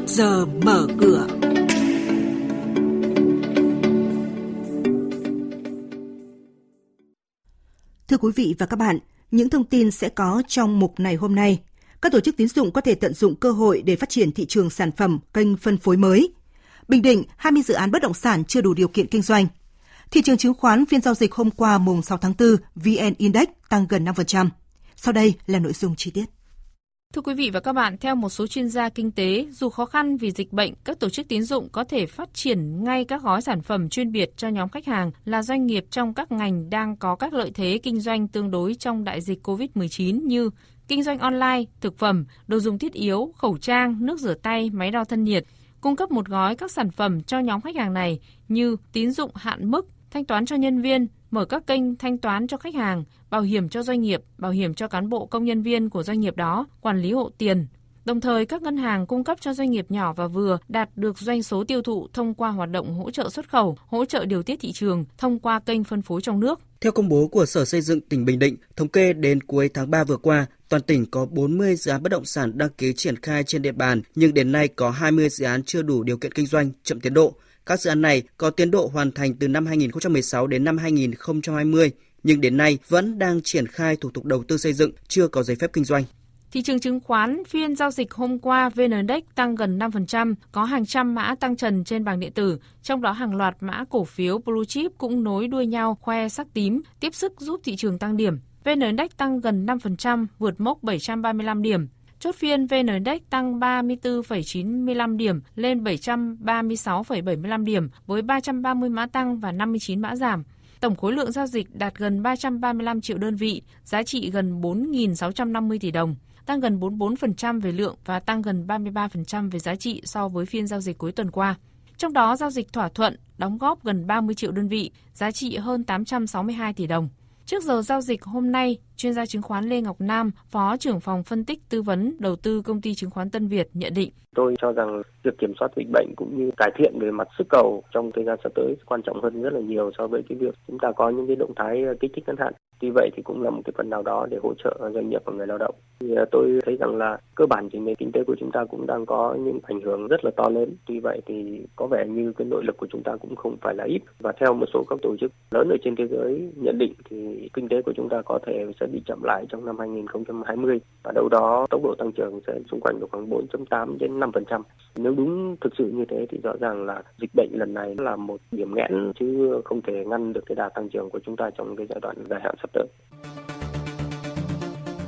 trước giờ mở cửa. Thưa quý vị và các bạn, những thông tin sẽ có trong mục này hôm nay. Các tổ chức tín dụng có thể tận dụng cơ hội để phát triển thị trường sản phẩm, kênh phân phối mới. Bình Định, 20 dự án bất động sản chưa đủ điều kiện kinh doanh. Thị trường chứng khoán phiên giao dịch hôm qua mùng 6 tháng 4, VN Index tăng gần 5%. Sau đây là nội dung chi tiết. Thưa quý vị và các bạn, theo một số chuyên gia kinh tế, dù khó khăn vì dịch bệnh, các tổ chức tín dụng có thể phát triển ngay các gói sản phẩm chuyên biệt cho nhóm khách hàng là doanh nghiệp trong các ngành đang có các lợi thế kinh doanh tương đối trong đại dịch COVID-19 như kinh doanh online, thực phẩm, đồ dùng thiết yếu, khẩu trang, nước rửa tay, máy đo thân nhiệt, cung cấp một gói các sản phẩm cho nhóm khách hàng này như tín dụng hạn mức, thanh toán cho nhân viên, mở các kênh thanh toán cho khách hàng, bảo hiểm cho doanh nghiệp, bảo hiểm cho cán bộ công nhân viên của doanh nghiệp đó, quản lý hộ tiền. Đồng thời, các ngân hàng cung cấp cho doanh nghiệp nhỏ và vừa đạt được doanh số tiêu thụ thông qua hoạt động hỗ trợ xuất khẩu, hỗ trợ điều tiết thị trường thông qua kênh phân phối trong nước. Theo công bố của Sở Xây dựng tỉnh Bình Định, thống kê đến cuối tháng 3 vừa qua, toàn tỉnh có 40 dự án bất động sản đăng ký triển khai trên địa bàn, nhưng đến nay có 20 dự án chưa đủ điều kiện kinh doanh, chậm tiến độ. Các dự án này có tiến độ hoàn thành từ năm 2016 đến năm 2020, nhưng đến nay vẫn đang triển khai thủ tục đầu tư xây dựng, chưa có giấy phép kinh doanh. Thị trường chứng khoán phiên giao dịch hôm qua VN Index tăng gần 5%, có hàng trăm mã tăng trần trên bảng điện tử, trong đó hàng loạt mã cổ phiếu blue chip cũng nối đuôi nhau khoe sắc tím, tiếp sức giúp thị trường tăng điểm. VN Index tăng gần 5%, vượt mốc 735 điểm. Chốt phiên VN Index tăng 34,95 điểm lên 736,75 điểm với 330 mã tăng và 59 mã giảm. Tổng khối lượng giao dịch đạt gần 335 triệu đơn vị, giá trị gần 4.650 tỷ đồng, tăng gần 44% về lượng và tăng gần 33% về giá trị so với phiên giao dịch cuối tuần qua. Trong đó, giao dịch thỏa thuận đóng góp gần 30 triệu đơn vị, giá trị hơn 862 tỷ đồng. Trước giờ giao dịch hôm nay, chuyên gia chứng khoán Lê Ngọc Nam, Phó trưởng phòng phân tích tư vấn đầu tư công ty chứng khoán Tân Việt nhận định. Tôi cho rằng việc kiểm soát dịch bệnh cũng như cải thiện về mặt sức cầu trong thời gian sắp tới quan trọng hơn rất là nhiều so với cái việc chúng ta có những cái động thái kích thích ngắn hạn. Tuy vậy thì cũng là một cái phần nào đó để hỗ trợ doanh nghiệp và người lao động. Thì à, tôi thấy rằng là cơ bản thì nền kinh tế của chúng ta cũng đang có những ảnh hưởng rất là to lớn. Tuy vậy thì có vẻ như cái nội lực của chúng ta cũng không phải là ít. Và theo một số các tổ chức lớn ở trên thế giới nhận định thì kinh tế của chúng ta có thể sẽ bị chậm lại trong năm 2020 và đâu đó tốc độ tăng trưởng sẽ xung quanh được khoảng 4.8 đến 5%. Nếu đúng thực sự như thế thì rõ ràng là dịch bệnh lần này là một điểm nghẽn chứ không thể ngăn được cái đà tăng trưởng của chúng ta trong cái giai đoạn dài hạn sắp sắp tới.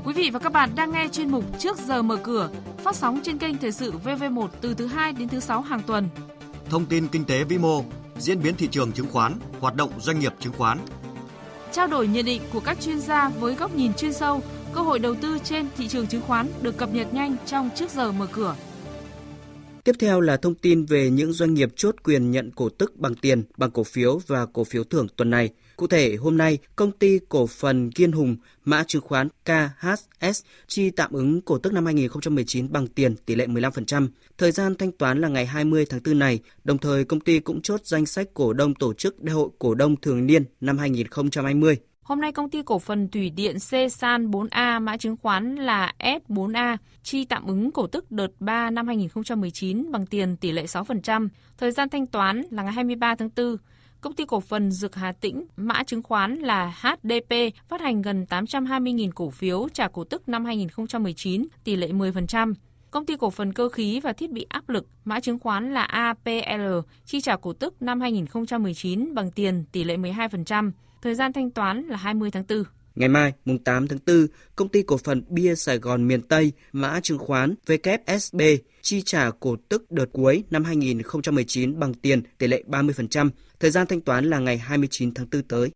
Quý vị và các bạn đang nghe chuyên mục Trước giờ mở cửa, phát sóng trên kênh Thời sự VV1 từ thứ 2 đến thứ 6 hàng tuần. Thông tin kinh tế vĩ mô, diễn biến thị trường chứng khoán, hoạt động doanh nghiệp chứng khoán. Trao đổi nhận định của các chuyên gia với góc nhìn chuyên sâu, cơ hội đầu tư trên thị trường chứng khoán được cập nhật nhanh trong Trước giờ mở cửa. Tiếp theo là thông tin về những doanh nghiệp chốt quyền nhận cổ tức bằng tiền, bằng cổ phiếu và cổ phiếu thưởng tuần này. Cụ thể, hôm nay, công ty cổ phần Kiên Hùng, mã chứng khoán KHS, chi tạm ứng cổ tức năm 2019 bằng tiền tỷ lệ 15%. Thời gian thanh toán là ngày 20 tháng 4 này, đồng thời công ty cũng chốt danh sách cổ đông tổ chức Đại hội Cổ đông Thường niên năm 2020. Hôm nay công ty cổ phần thủy điện Csan 4A mã chứng khoán là S4A chi tạm ứng cổ tức đợt 3 năm 2019 bằng tiền tỷ lệ 6%. Thời gian thanh toán là ngày 23 tháng 4. Công ty cổ phần Dược Hà Tĩnh, mã chứng khoán là HDP, phát hành gần 820.000 cổ phiếu trả cổ tức năm 2019, tỷ lệ 10%. Công ty cổ phần cơ khí và thiết bị áp lực, mã chứng khoán là APL, chi trả cổ tức năm 2019 bằng tiền tỷ lệ 12%. Thời gian thanh toán là 20 tháng 4. Ngày mai, mùng 8 tháng 4, công ty cổ phần Bia Sài Gòn miền Tây, mã chứng khoán WSB, chi trả cổ tức đợt cuối năm 2019 bằng tiền tỷ lệ 30%. Thời gian thanh toán là ngày 29 tháng 4 tới.